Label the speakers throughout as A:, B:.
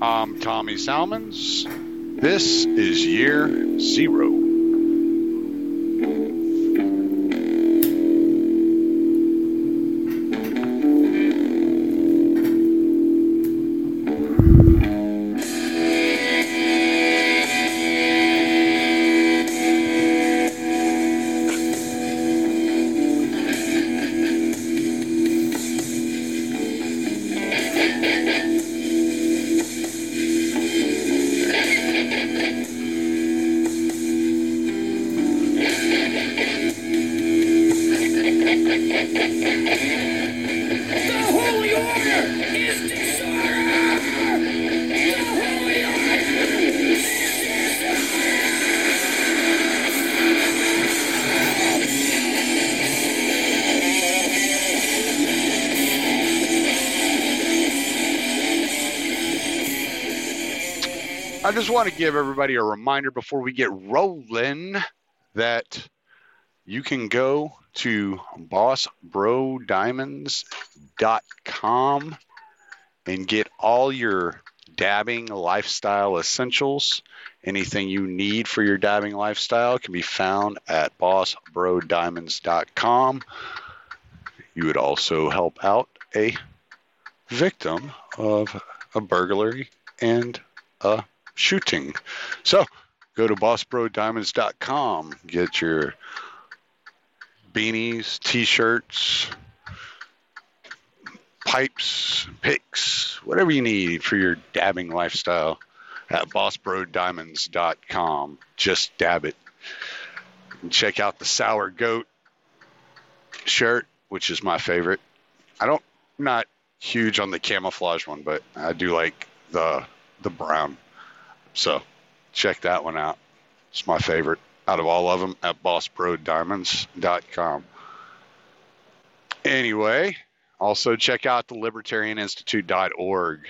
A: I'm Tommy Salmons. This is year zero. Just want to give everybody a reminder before we get rolling that you can go to bossbrodiamonds.com and get all your dabbing lifestyle essentials. Anything you need for your dabbing lifestyle can be found at bossbrodiamonds.com. You would also help out a victim of a burglary and a shooting. So go to bossbrodiamonds.com, get your beanies, t-shirts, pipes, picks, whatever you need for your dabbing lifestyle at bossbrodiamonds.com. Just dab it. And check out the sour goat shirt, which is my favorite. I don't not huge on the camouflage one, but I do like the the brown. So check that one out. It's my favorite out of all of them at bossbrodiamonds.com. Anyway, also check out the libertarianinstitute.org.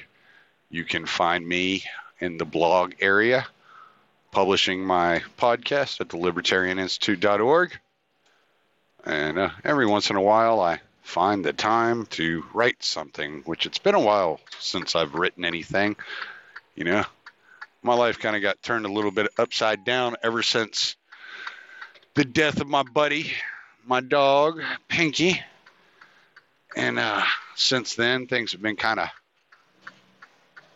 A: You can find me in the blog area publishing my podcast at the libertarianinstitute.org. And uh, every once in a while, I find the time to write something, which it's been a while since I've written anything. You know, my life kind of got turned a little bit upside down ever since the death of my buddy, my dog, Pinky. And uh, since then, things have been kind of,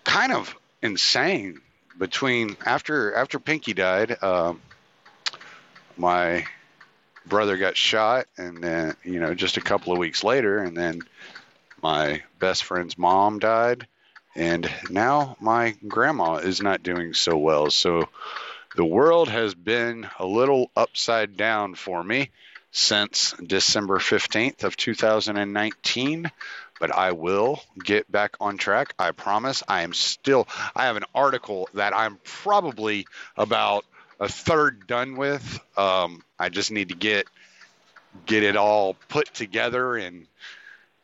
A: kind of insane. Between after after Pinky died, um, my brother got shot, and then you know just a couple of weeks later, and then my best friend's mom died, and now my grandma is not doing so well. So the world has been a little upside down for me since December 15th of 2019, but I will get back on track. I promise. I am still I have an article that I'm probably about a third done with. Um, I just need to get get it all put together and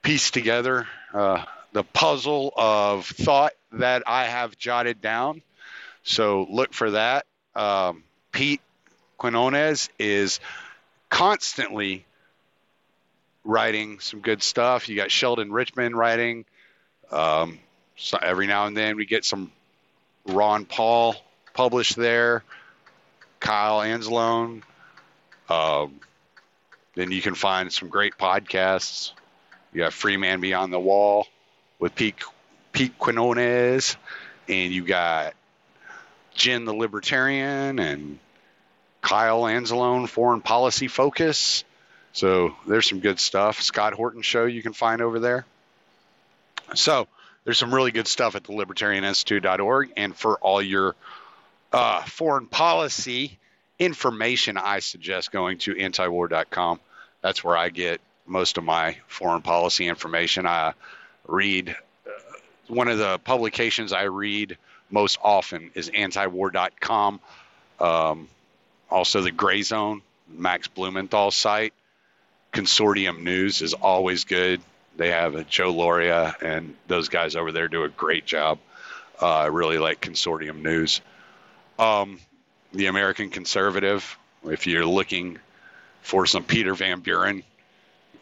A: pieced together. Uh, the puzzle of thought that I have jotted down. So look for that. Um, Pete Quinones is constantly writing some good stuff. You got Sheldon Richman writing. Um, so every now and then we get some Ron Paul published there. Kyle Anzalone. Um, then you can find some great podcasts. You got Free Man Beyond the Wall with Pete, Pete Quinones, and you got Jen the Libertarian and Kyle Anzalone, Foreign Policy Focus. So there's some good stuff. Scott Horton Show you can find over there. So there's some really good stuff at the libertarianinstitute.org. And for all your uh, foreign policy information, I suggest going to antiwar.com. That's where I get most of my foreign policy information. I read one of the publications I read most often is antiwar.com. Um, also, the Gray Zone, Max Blumenthal site. Consortium News is always good. They have Joe Lauria, and those guys over there do a great job. Uh, I really like Consortium News. Um, the American Conservative, if you're looking for some Peter Van Buren,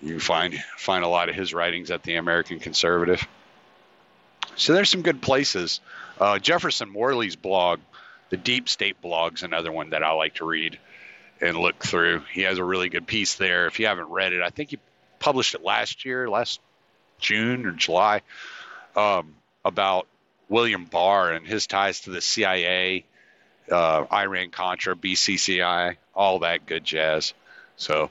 A: you find find a lot of his writings at the American Conservative. So there's some good places. Uh, Jefferson Morley's blog, the Deep State blog's another one that I like to read and look through. He has a really good piece there. If you haven't read it, I think he published it last year, last June or July, um, about William Barr and his ties to the CIA, uh, Iran Contra, BCCI, all that good jazz. So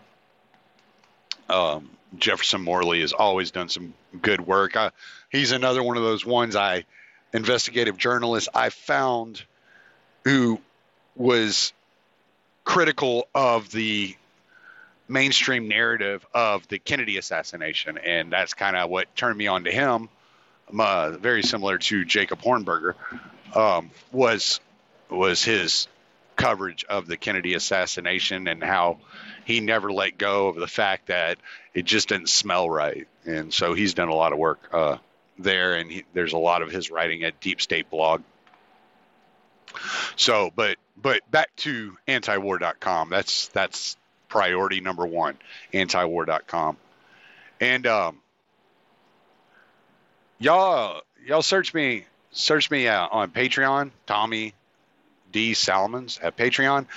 A: um, Jefferson Morley has always done some good work. I, he's another one of those ones I investigative journalist I found who was critical of the mainstream narrative of the Kennedy assassination, and that's kind of what turned me on to him. Uh, very similar to Jacob Hornberger, um, was was his coverage of the Kennedy assassination and how he never let go of the fact that it just didn't smell right, and so he's done a lot of work uh, there, and he, there's a lot of his writing at Deep State blog. So, but but back to antiwar.com. That's that's priority number one, antiwar.com. And um, y'all y'all search me search me uh, on Patreon, Tommy D Salmons at Patreon.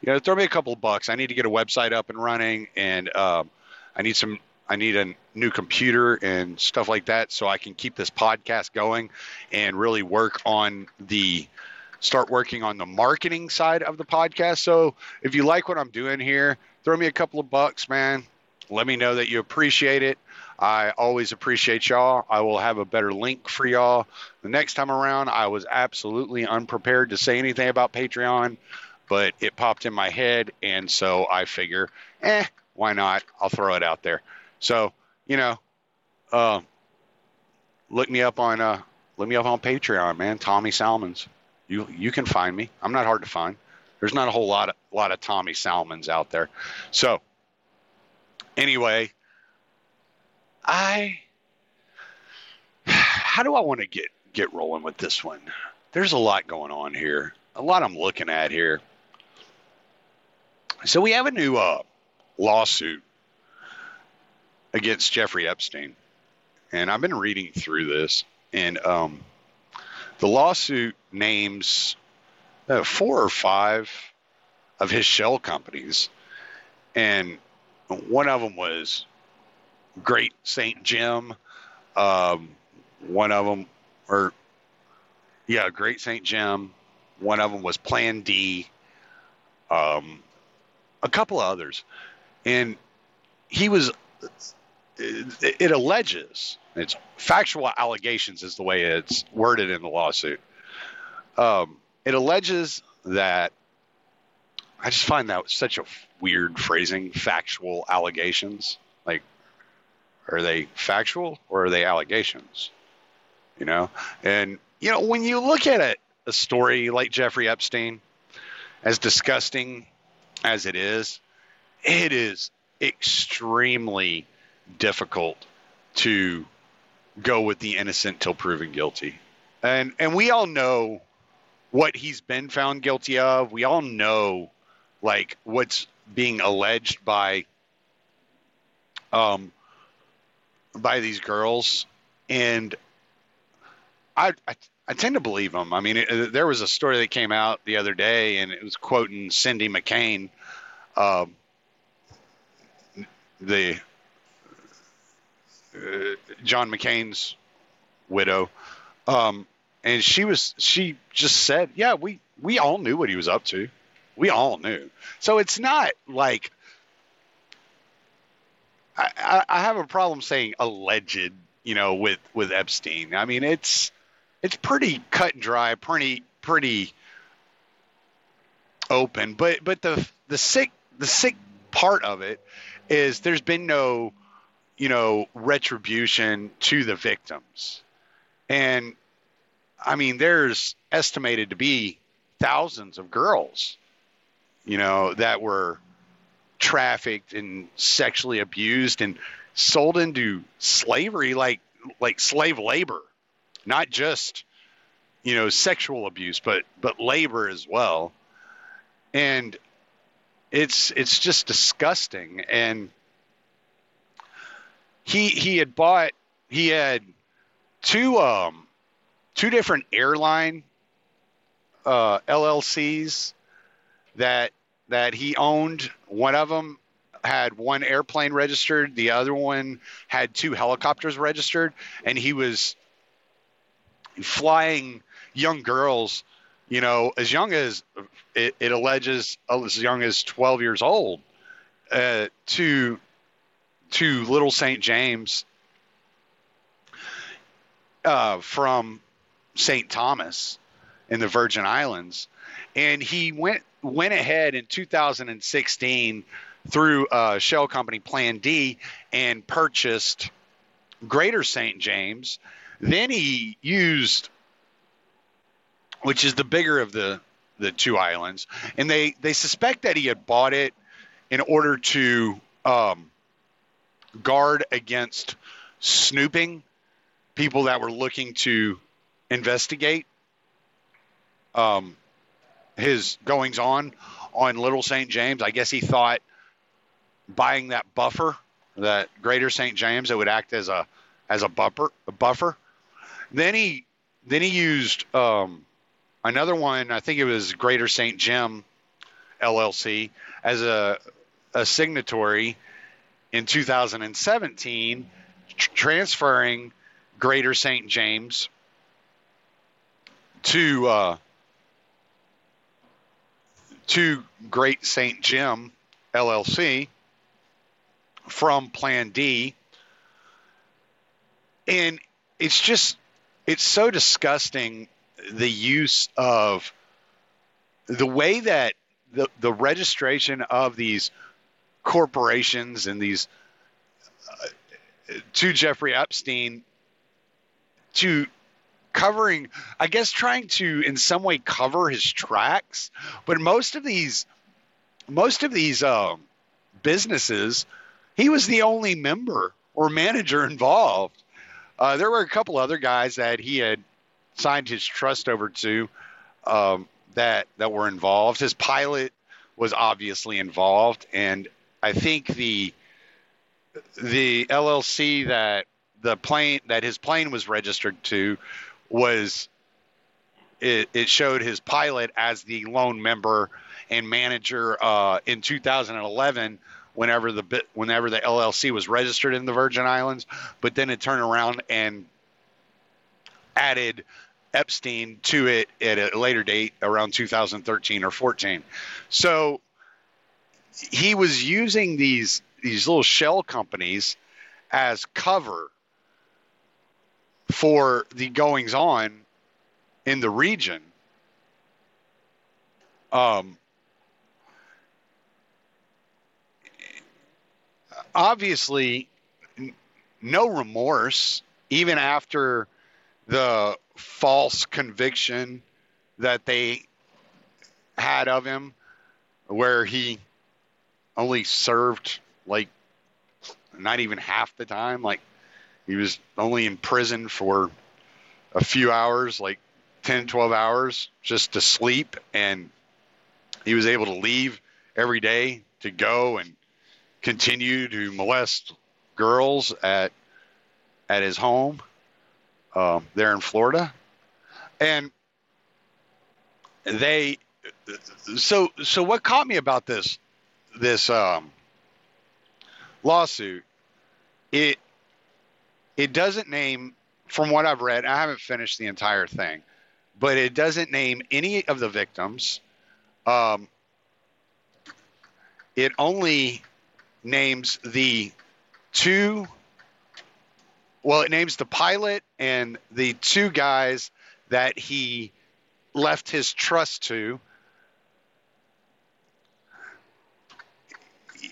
A: You know, throw me a couple bucks. I need to get a website up and running, and um, I need some. I need a new computer and stuff like that, so I can keep this podcast going and really work on the start working on the marketing side of the podcast. So if you like what I'm doing here, throw me a couple of bucks, man. Let me know that you appreciate it. I always appreciate y'all. I will have a better link for y'all the next time around. I was absolutely unprepared to say anything about Patreon, but it popped in my head, and so I figure, eh, why not? I'll throw it out there. So you know, uh, look me up on uh, look me up on Patreon, man. Tommy Salmons. You you can find me. I'm not hard to find. There's not a whole lot of lot of Tommy Salmons out there. So anyway, I how do I want to get get rolling with this one? There's a lot going on here. A lot I'm looking at here. So we have a new uh, lawsuit against Jeffrey Epstein, and I've been reading through this, and um, the lawsuit names uh, four or five of his shell companies, and one of them was Great St. Jim. Um, one of them, or yeah, Great St. Jim. One of them was Plan D. Um, a couple of others, and he was. It, it alleges it's factual allegations is the way it's worded in the lawsuit. Um, it alleges that I just find that such a weird phrasing. Factual allegations, like, are they factual or are they allegations? You know, and you know when you look at it, a story like Jeffrey Epstein, as disgusting as it is, it is extremely difficult to go with the innocent till proven guilty. And and we all know what he's been found guilty of. We all know like what's being alleged by um by these girls and I, I, I tend to believe them. I mean, it, there was a story that came out the other day, and it was quoting Cindy McCain, uh, the uh, John McCain's widow, um, and she was she just said, "Yeah, we we all knew what he was up to. We all knew." So it's not like I, I have a problem saying alleged, you know, with with Epstein. I mean, it's it's pretty cut and dry, pretty pretty open. But but the the sick the sick part of it is there's been no you know, retribution to the victims. And I mean, there's estimated to be thousands of girls, you know, that were trafficked and sexually abused and sold into slavery like like slave labor, not just you know sexual abuse, but but labor as well. And it's it's just disgusting and he he had bought he had two um two different airline uh, LLCs that that he owned. One of them had one airplane registered, the other one had two helicopters registered, and he was flying young girls, you know, as young as it, it alleges as young as 12 years old, uh, to to Little St. James uh, from St. Thomas in the Virgin Islands, and he went went ahead in 2016 through a shell company Plan D and purchased Greater St. James. Then he used, which is the bigger of the the two islands, and they they suspect that he had bought it in order to um, guard against snooping, people that were looking to investigate um, his goings on on Little St. James. I guess he thought buying that buffer, that Greater St. James, it would act as a as a buffer. A buffer. Then he then he used um, another one. I think it was Greater St. Jim LLC as a a signatory in 2017, tr- transferring Greater St. James to uh, to Great St. Jim LLC from Plan D. And it's just, it's so disgusting the use of the way that the, the registration of these corporations and these uh, to Jeffrey Epstein to covering I guess trying to in some way cover his tracks. But most of these most of these um, businesses he was the only member or manager involved. Uh, there were a couple other guys that he had signed his trust over to um, that that were involved. His pilot was obviously involved. And I think the the LLC that the plane that his plane was registered to was it, it showed his pilot as the lone member and manager uh, in 2011 whenever the whenever the LLC was registered in the Virgin Islands, but then it turned around and added Epstein to it at a later date around 2013 or 14. So he was using these these little shell companies as cover for the goings on in the region. Um, obviously, no remorse, even after the false conviction that they had of him, where he only served like not even half the time. Like he was only in prison for a few hours, like 10, 12 hours just to sleep. And he was able to leave every day to go and continue to molest girls at at his home um, there in Florida. And they so so what caught me about this this um, lawsuit, it it doesn't name, from what I've read, I haven't finished the entire thing, but it doesn't name any of the victims. Um, it only names the two. Well, it names the pilot and the two guys that he left his trust to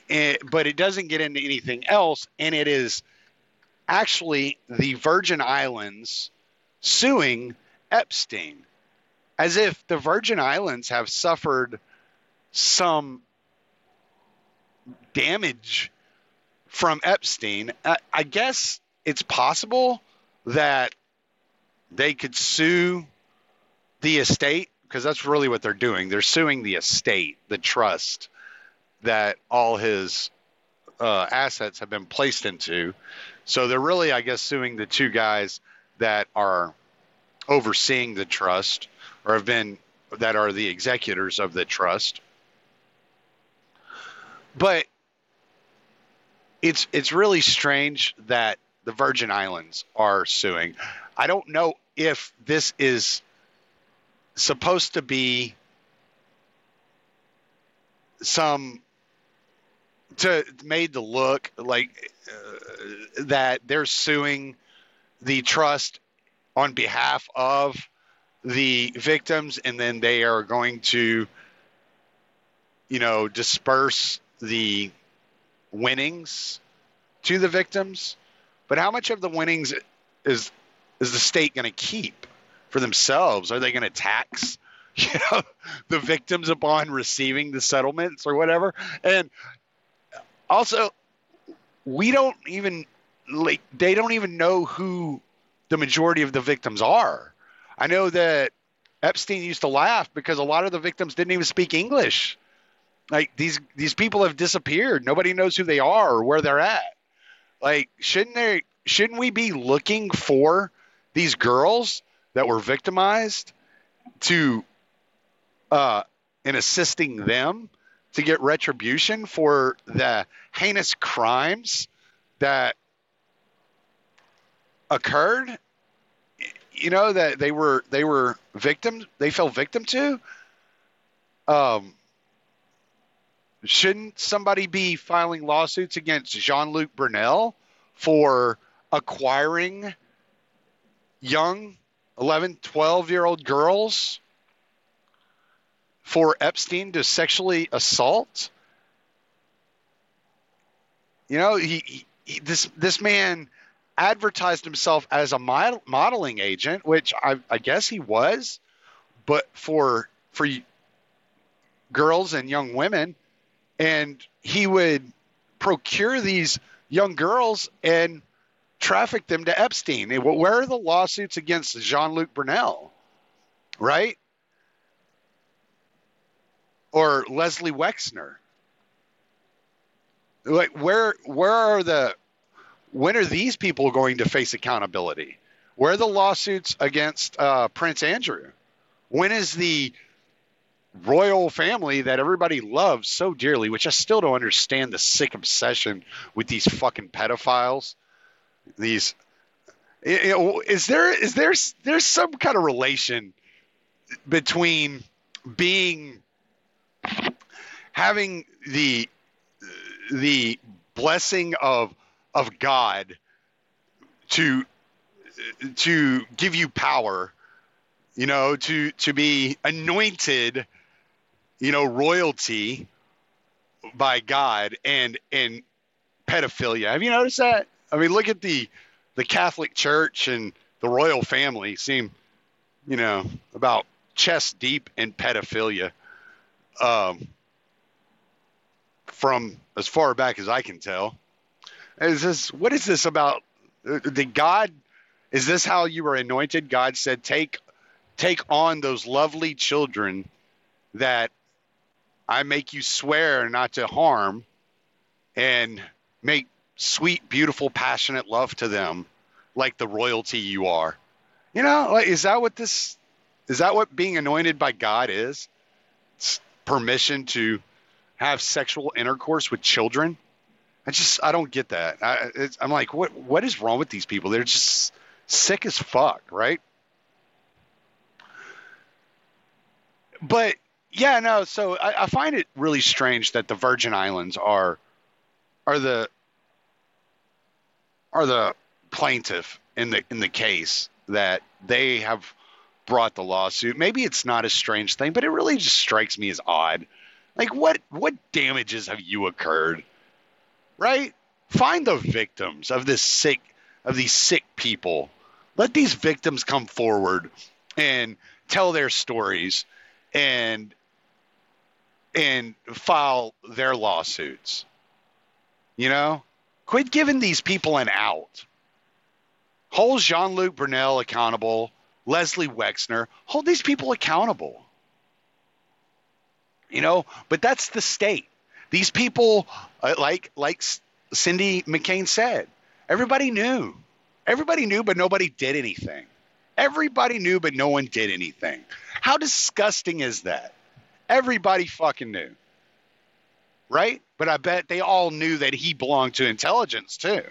A: and, but it doesn't get into anything else. And it is actually the Virgin Islands suing Epstein, as if the Virgin Islands have suffered some damage from Epstein. I, I guess it's possible that they could sue the estate because that's really what they're doing. They're suing the estate, the trust that all his uh, assets have been placed into. So they're really, I guess, suing the two guys that are overseeing the trust or have been that are the executors of the trust. But it's it's really strange that the Virgin Islands are suing. I don't know if this is supposed to be some to made to look like uh, that they're suing the trust on behalf of the victims and then they are going to you know disperse the winnings to the victims. But how much of the winnings is is the state going to keep for themselves? Are they going to tax you know the victims upon receiving the settlements or whatever? And also we don't even like they don't even know who the majority of the victims are. I know that epstein used to laugh because a lot of the victims didn't even speak english. Like these these people have disappeared. Nobody knows who they are or where they're at. Like shouldn't they shouldn't we be looking for these girls that were victimized to uh and assisting them to get retribution for the heinous crimes that occurred you know that they were they were victims they fell victim to? Um shouldn't somebody be filing lawsuits against Jean-Luc Brunel for acquiring young 11 12 year old girls for Epstein to sexually assault. You know, he, he this this man advertised himself as a model, modeling agent, which I, I guess he was, but for for girls and young women, and he would procure these young girls and traffic them to Epstein. Where are the lawsuits against Jean Luc Brunel? Right? Or Leslie Wexner? Like where where are the when are these people going to face accountability? Where are the lawsuits against uh, Prince Andrew? When is the royal family that everybody loves so dearly, which I still don't understand the sick obsession with these fucking pedophiles? These is there is there there's some kind of relation between being having the the blessing of of God to to give you power, you know, to to be anointed, you know, royalty by God and and pedophilia. Have you noticed that? I mean, look at the the Catholic Church and the royal family seem, you know, about chest deep in pedophilia um, from as far back as I can tell. Is this what is this about? Did God? Is this how you were anointed? God said, "Take, take on those lovely children that I make you swear not to harm, and make sweet, beautiful, passionate love to them, like the royalty you are." You know, like, is that what this? Is that what being anointed by God is? It's permission to have sexual intercourse with children. I just I don't get that. I, am like, what what is wrong with these people? They're just sick as fuck, right? But yeah, no. So I, I find it really strange that the Virgin Islands are are the are the plaintiff in the in the case that they have brought the lawsuit. Maybe it's not a strange thing, but it really just strikes me as odd. Like what what damages have you occurred? Right? Find the victims of this sick of these sick people. Let these victims come forward and tell their stories and and file their lawsuits. You know? Quit giving these people an out. Hold Jean Luc Brunel accountable Leslie Wexner, hold these people accountable. You know, but that's the state. These people, uh, like like Cindy McCain said, everybody knew. Everybody knew, but nobody did anything. Everybody knew, but no one did anything. How disgusting is that? Everybody fucking knew. Right? But I bet they all knew that he belonged to intelligence too.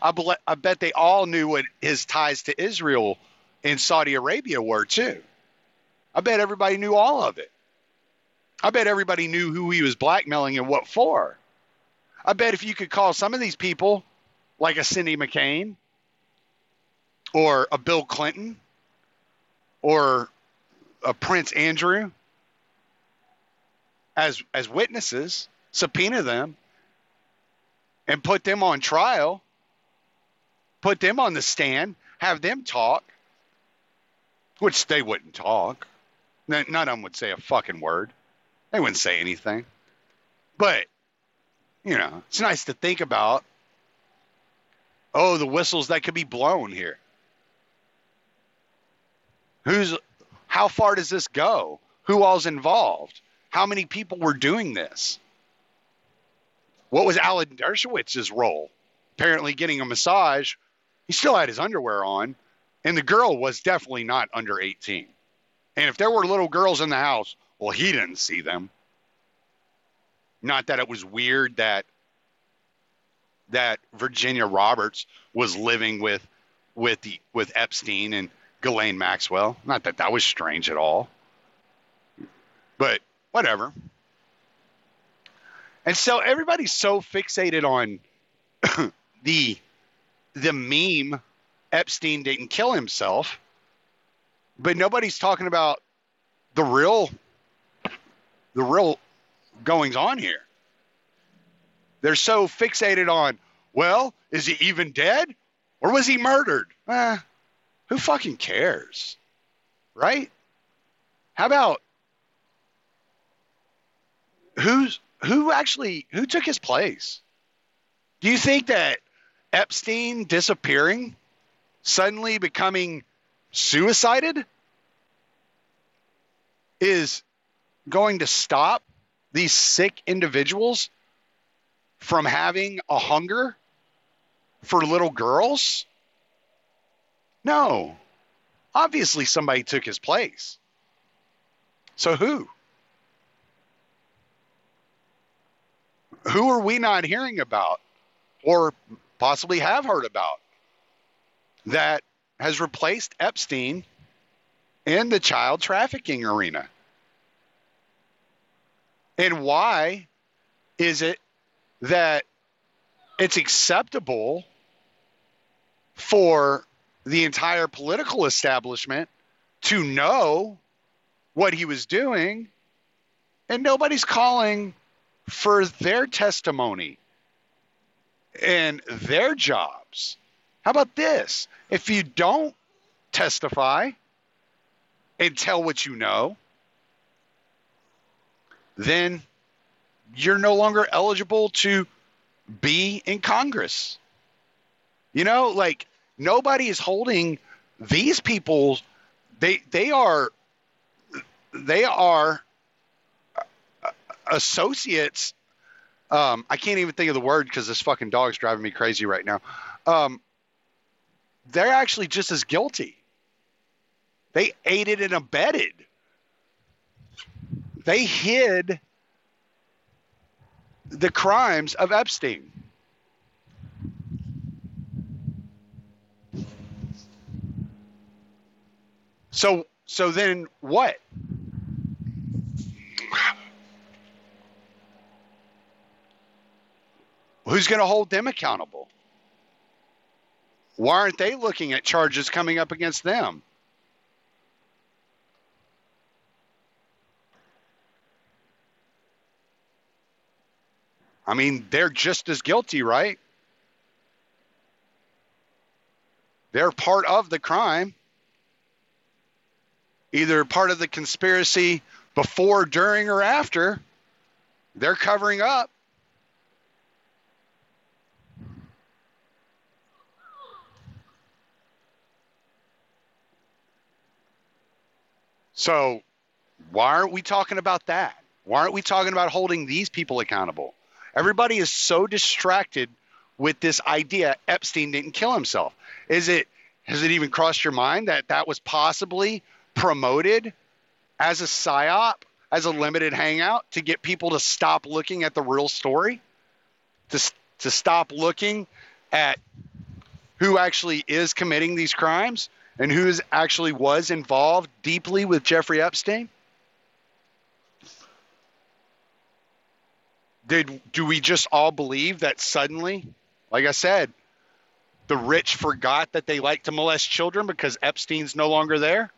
A: I, be- I bet they all knew what his ties to Israel and Saudi Arabia were too. I bet everybody knew all of it. I bet everybody knew who he was blackmailing and what for. I bet if you could call some of these people, like a Cindy McCain or a Bill Clinton or a Prince Andrew as as witnesses, subpoena them and put them on trial, put them on the stand, have them talk, which they wouldn't talk. None of them would say a fucking word. They wouldn't say anything. But, you know, it's nice to think about. Oh, the whistles that could be blown here. Who's how far does this go? Who all's involved? How many people were doing this? What was Alan Dershowitz's role? Apparently getting a massage. He still had his underwear on, and the girl was definitely not under 18. And if there were little girls in the house, well, he didn't see them. Not that it was weird that that Virginia Roberts was living with with the with Epstein and Ghislaine Maxwell. Not that that was strange at all. But whatever. And so everybody's so fixated on the the meme Epstein didn't kill himself, but nobody's talking about the real the real goings on here. They're so fixated on, well, is he even dead or was he murdered? Eh, who fucking cares? Right? How about who's who actually who took his place? Do you think that Epstein disappearing, suddenly becoming suicided is going to stop these sick individuals from having a hunger for little girls? No. Obviously, somebody took his place. So who? Who are we not hearing about or possibly have heard about that has replaced Epstein in the child trafficking arena? And why is it that it's acceptable for the entire political establishment to know what he was doing, and nobody's calling for their testimony and their jobs. How about this? If you don't testify and tell what you know, then you're no longer eligible to be in Congress. You know, like nobody is holding these people they they are they are associates um, I can't even think of the word because this fucking dog's driving me crazy right now. Um, they're actually just as guilty. They aided and abetted. They hid the crimes of Epstein. So so then what? Who's going to hold them accountable? Why aren't they looking at charges coming up against them? I mean, they're just as guilty, right? They're part of the crime either part of the conspiracy before, during, or after, they're covering up. So, why aren't we talking about that? Why aren't we talking about holding these people accountable? Everybody is so distracted with this idea Epstein didn't kill himself. Is it Has it even crossed your mind that that was possibly promoted as a psyop, as a limited hangout to get people to stop looking at the real story? To, to stop looking at who actually is committing these crimes and who actually was involved deeply with Jeffrey Epstein? Did do we just all believe that suddenly, like I said, the rich forgot that they like to molest children because Epstein's no longer there?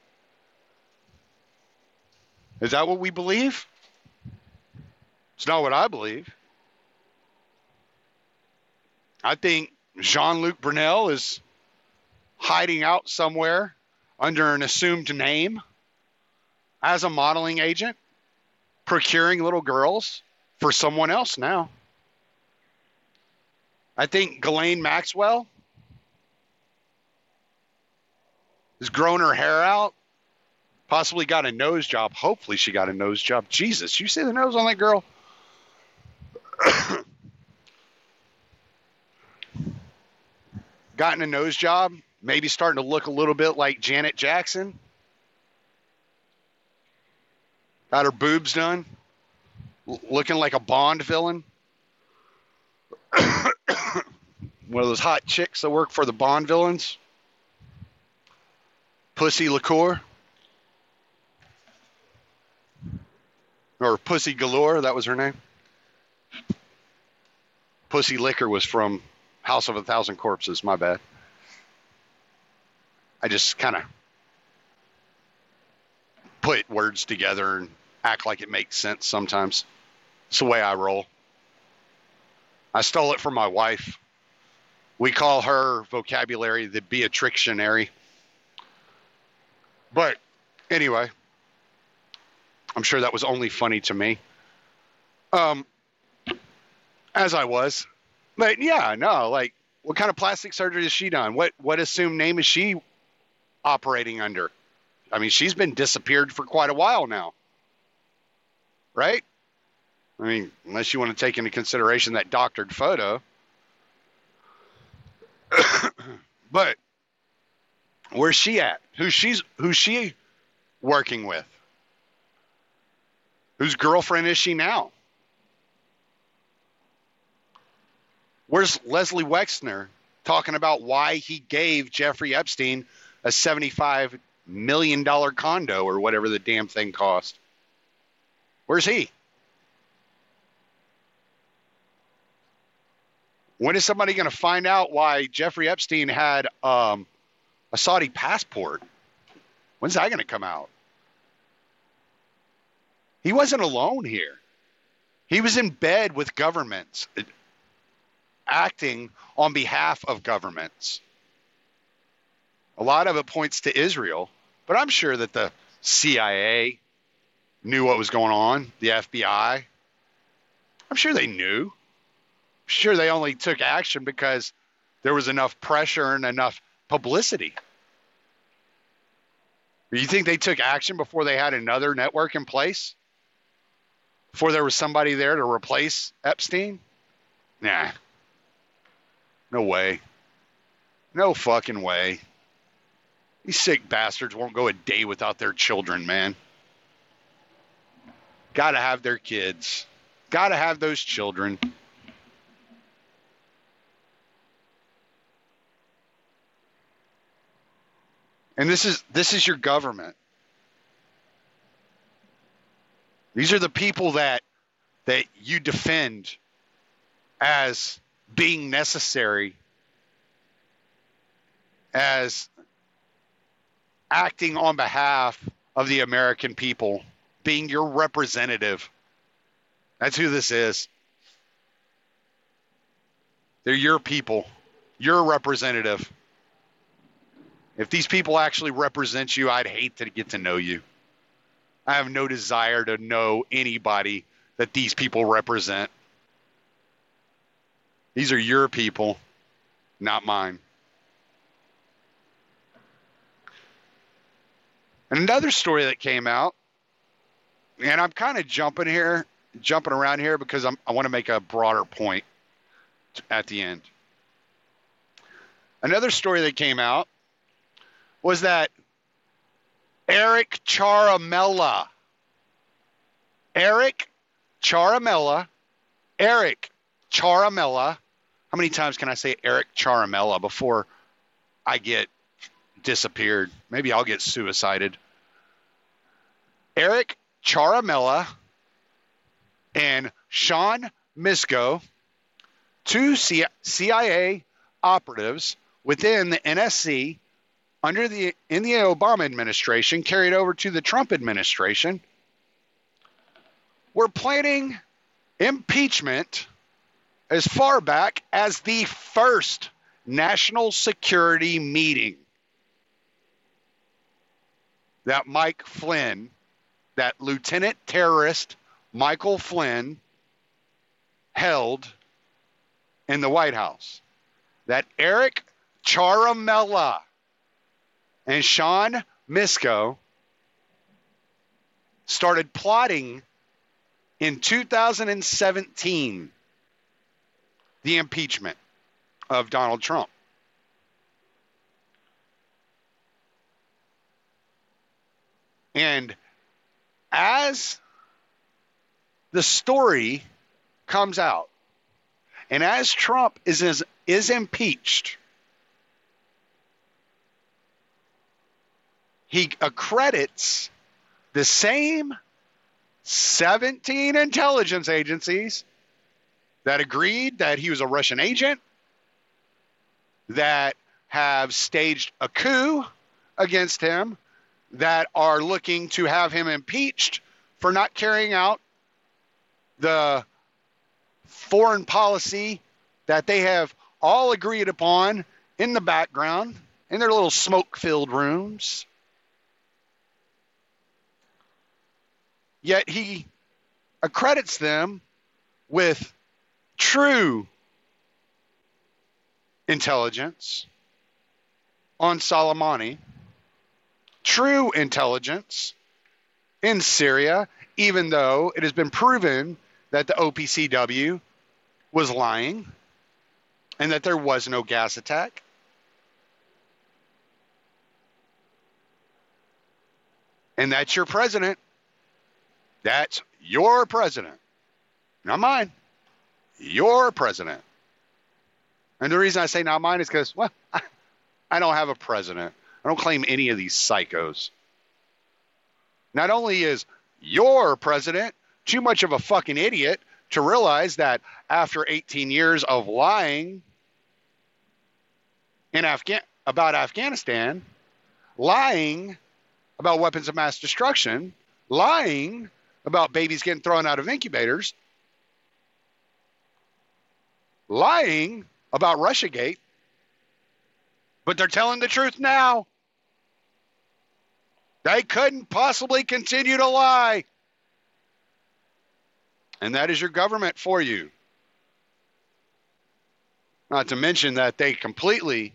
A: Is that what we believe? It's not what I believe. I think Jean Luc Brunel is hiding out somewhere under an assumed name as a modeling agent, procuring little girls for someone else now. I think Ghislaine Maxwell has grown her hair out, possibly got a nose job. Hopefully, she got a nose job. Jesus, you see the nose on that girl? Gotten a nose job, maybe starting to look a little bit like Janet Jackson. Got her boobs done, looking like a Bond villain. One of those hot chicks that work for the Bond villains. Pussy Liqueur. Or Pussy Galore, that was her name. Pussy Liquor was from House of a Thousand Corpses, my bad. I just kind of put words together and act like it makes sense sometimes. It's the way I roll. I stole it from my wife. We call her vocabulary the Beatrixionary. But anyway, I'm sure that was only funny to me. Um, as I was, but yeah, no, like, what kind of plastic surgery is she done? What what assumed name is she operating under? I mean, she's been disappeared for quite a while now, right? I mean, unless you want to take into consideration that doctored photo. but where's she at? Who's she's who's she working with? Whose girlfriend is she now? Where's Leslie Wexner talking about why he gave Jeffrey Epstein a $75 million condo or whatever the damn thing cost? Where's he? When is somebody going to find out why Jeffrey Epstein had um, a Saudi passport? When's that going to come out? He wasn't alone here. He was in bed with governments, acting on behalf of governments. A lot of it points to Israel, but I'm sure that the CIA knew what was going on, the FBI. I'm sure they knew. I'm Sure, they only took action because there was enough pressure and enough publicity. Do You think they took action before they had another network in place? Before there was somebody there to replace Epstein? Nah. No way. No fucking way. These sick bastards won't go a day without their children, man. Gotta have their kids. Gotta have those children. And this is this is your government. These are the people that that you defend as being necessary as acting on behalf of the American people, being your representative. That's who this is. They're your people, your representative. If these people actually represent you, I'd hate to get to know you. I have no desire to know anybody that these people represent. These are your people, not mine. And another story that came out, and I'm kind of jumping here, jumping around here because I'm, I want to make a broader point at the end. Another story that came out was that Eric Ciaramella. Eric Ciaramella. Eric Ciaramella. How many times can I say Eric Ciaramella before I get disappeared? Maybe I'll get suicided. Eric Ciaramella and Sean Misko, two CIA operatives within the NSC under the in the Obama administration carried over to the Trump administration were planning impeachment as far back as the first national security meeting that Mike Flynn, that lieutenant terrorist Michael Flynn, held in the White House. That Eric Ciaramella and Sean Misko started plotting in 2017 the impeachment of Donald Trump. And as the story comes out, and as Trump is, is, is impeached, he accredits the same 17 intelligence agencies that agreed that he was a Russian agent, that have staged a coup against him, that are looking to have him impeached for not carrying out the foreign policy that they have all agreed upon in the background in their little smoke filled rooms. Yet he accredits them with true intelligence on Soleimani, true intelligence in Syria, even though it has been proven that the OPCW was lying and that there was no gas attack. And that's your president. That's your president, not mine. Your president. And the reason I say not mine is because, well, I, I don't have a president. I don't claim any of these psychos. Not only is your president too much of a fucking idiot to realize that after 18 years of lying in Afghan about Afghanistan, lying about weapons of mass destruction, lying about babies getting thrown out of incubators, lying about Russiagate, but they're telling the truth now. They couldn't possibly continue to lie. And that is your government for you. Not to mention that they completely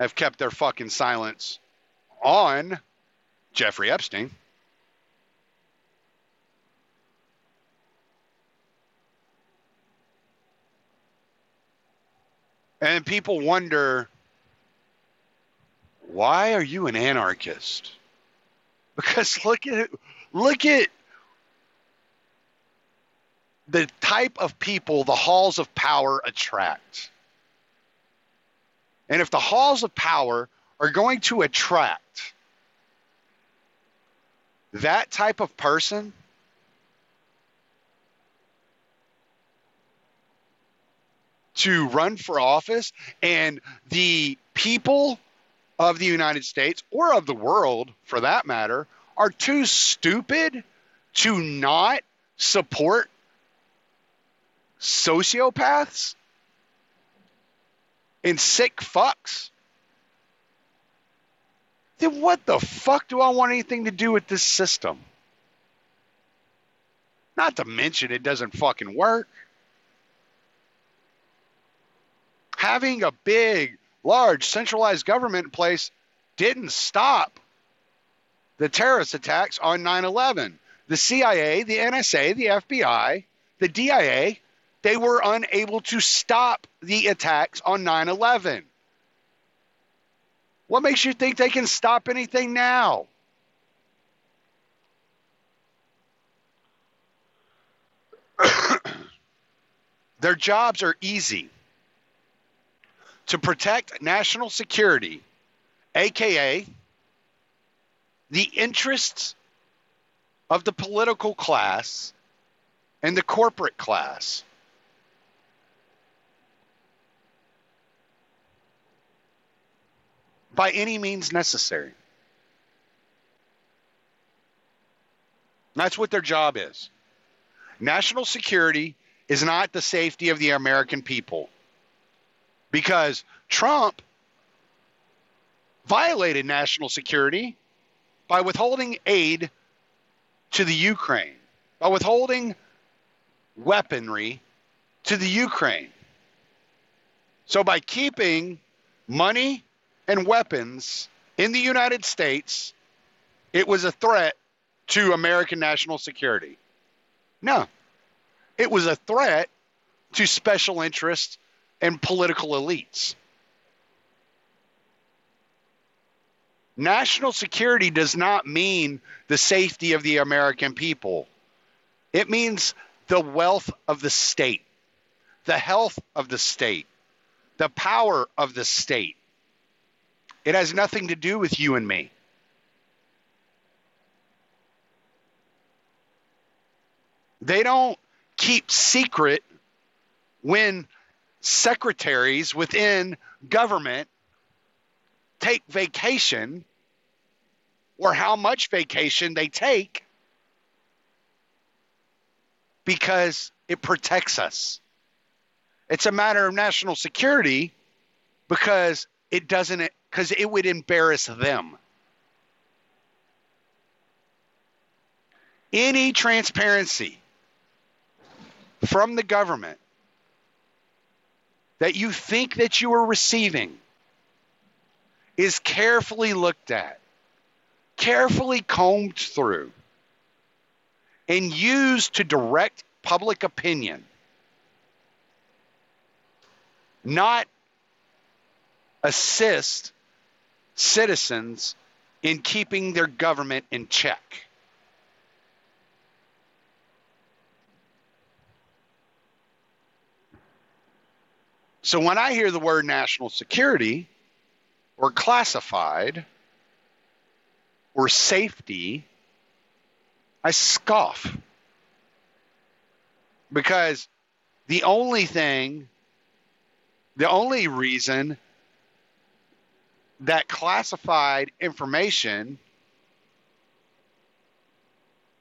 A: have kept their fucking silence on Jeffrey Epstein. And people wonder, why are you an anarchist? Because look at look at the type of people the halls of power attract. And if the halls of power are going to attract that type of person, to run for office, and the people of the United States or of the world, for that matter, are too stupid to not support sociopaths and sick fucks, then what the fuck do I want anything to do with this system? Not to mention it doesn't fucking work. having a big, large, centralized government in place didn't stop the terrorist attacks on 9 11. The CIA, the NSA, the FBI, the DIA, they were unable to stop the attacks on 9 11. What makes you think they can stop anything now? Their jobs are easy. To protect national security, aka the interests of the political class and the corporate class. By any means necessary. That's what their job is. National security is not the safety of the American people. Because Trump violated national security by withholding aid to the Ukraine, by withholding weaponry to the Ukraine. So, by keeping money and weapons in the United States, it was a threat to American national security. No, it was a threat to special interests and political elites. National security does not mean the safety of the American people. It means the wealth of the state, the health of the state, the power of the state. It has nothing to do with you and me. They don't keep secret when secretaries within government take vacation or how much vacation they take because it protects us. It's a matter of national security because it doesn't because it would embarrass them. Any transparency from the government that you think that you are receiving is carefully looked at, carefully combed through, and used to direct public opinion, not assist citizens in keeping their government in check. So when I hear the word national security or classified or safety, I scoff. Because the only thing, the only reason that classified information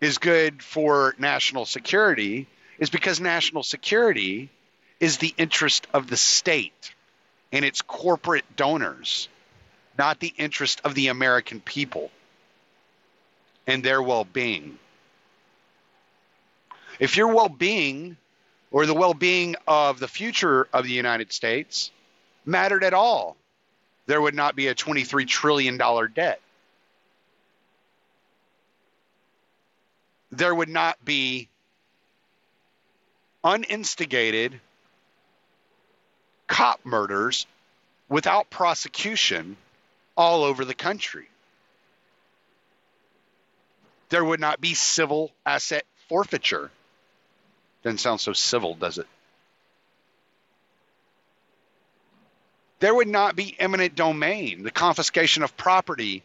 A: is good for national security is because national security is the interest of the state and its corporate donors, not the interest of the American people and their well being. If your well being or the well being of the future of the United States mattered at all, there would not be a $23 trillion debt. There would not be uninstigated cop murders without prosecution all over the country. There would not be civil asset forfeiture. Doesn't sound so civil, does it? There would not be eminent domain, the confiscation of property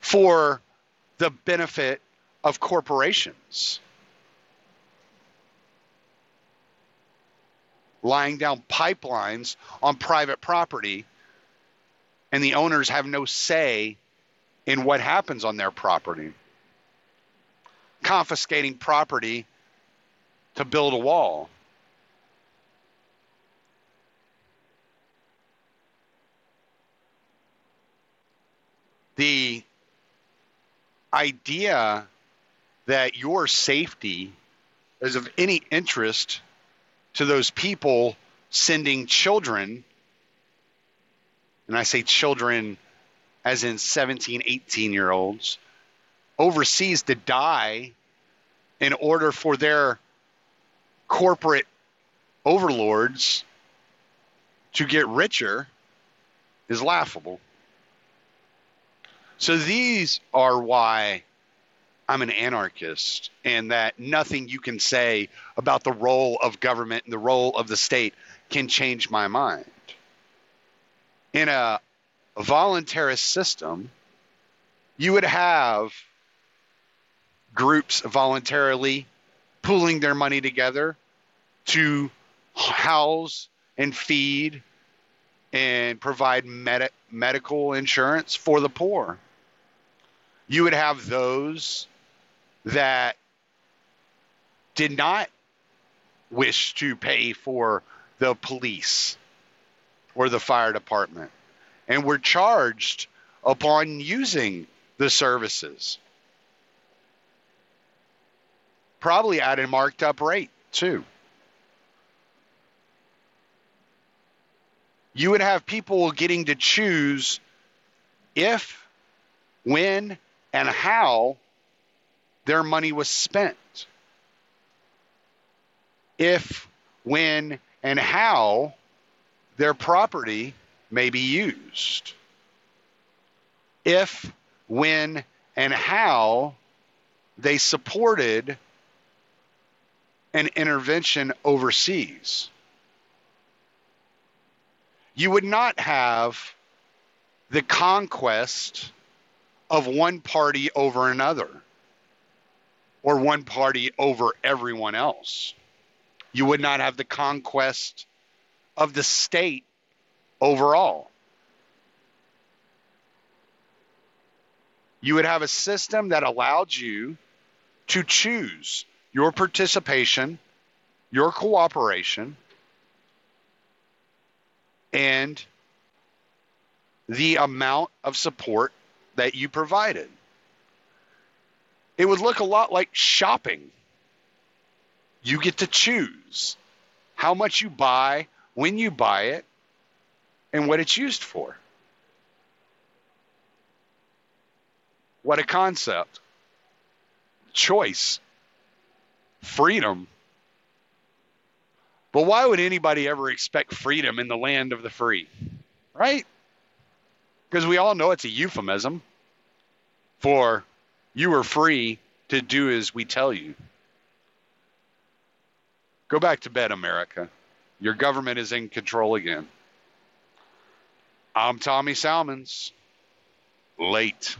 A: for the benefit of corporations. Lying down pipelines on private property, and the owners have no say in what happens on their property. Confiscating property to build a wall. The idea that your safety is of any interest to those people sending children, and I say children as in 17, 18 year olds, overseas to die in order for their corporate overlords to get richer is laughable. So these are why I'm an anarchist and that nothing you can say about the role of government and the role of the state can change my mind. In a voluntarist system, you would have groups voluntarily pooling their money together to house and feed and provide med- medical insurance for the poor. You would have those that did not wish to pay for the police or the fire department and were charged upon using the services. Probably at a marked up rate, too. You would have people getting to choose if, when, and how their money was spent. If, when, and how their property may be used. If, when, and how they supported an intervention overseas. You would not have the conquest of one party over another or one party over everyone else. You would not have the conquest of the state overall. You would have a system that allowed you to choose your participation, your cooperation, and the amount of support that you provided. It would look a lot like shopping. You get to choose how much you buy, when you buy it, and what it's used for. What a concept. Choice. Freedom. But why would anybody ever expect freedom in the land of the free? Right? Because we all know it's a euphemism for you are free to do as we tell you. Go back to bed, America. Your government is in control again. I'm Tommy Salmons. Late.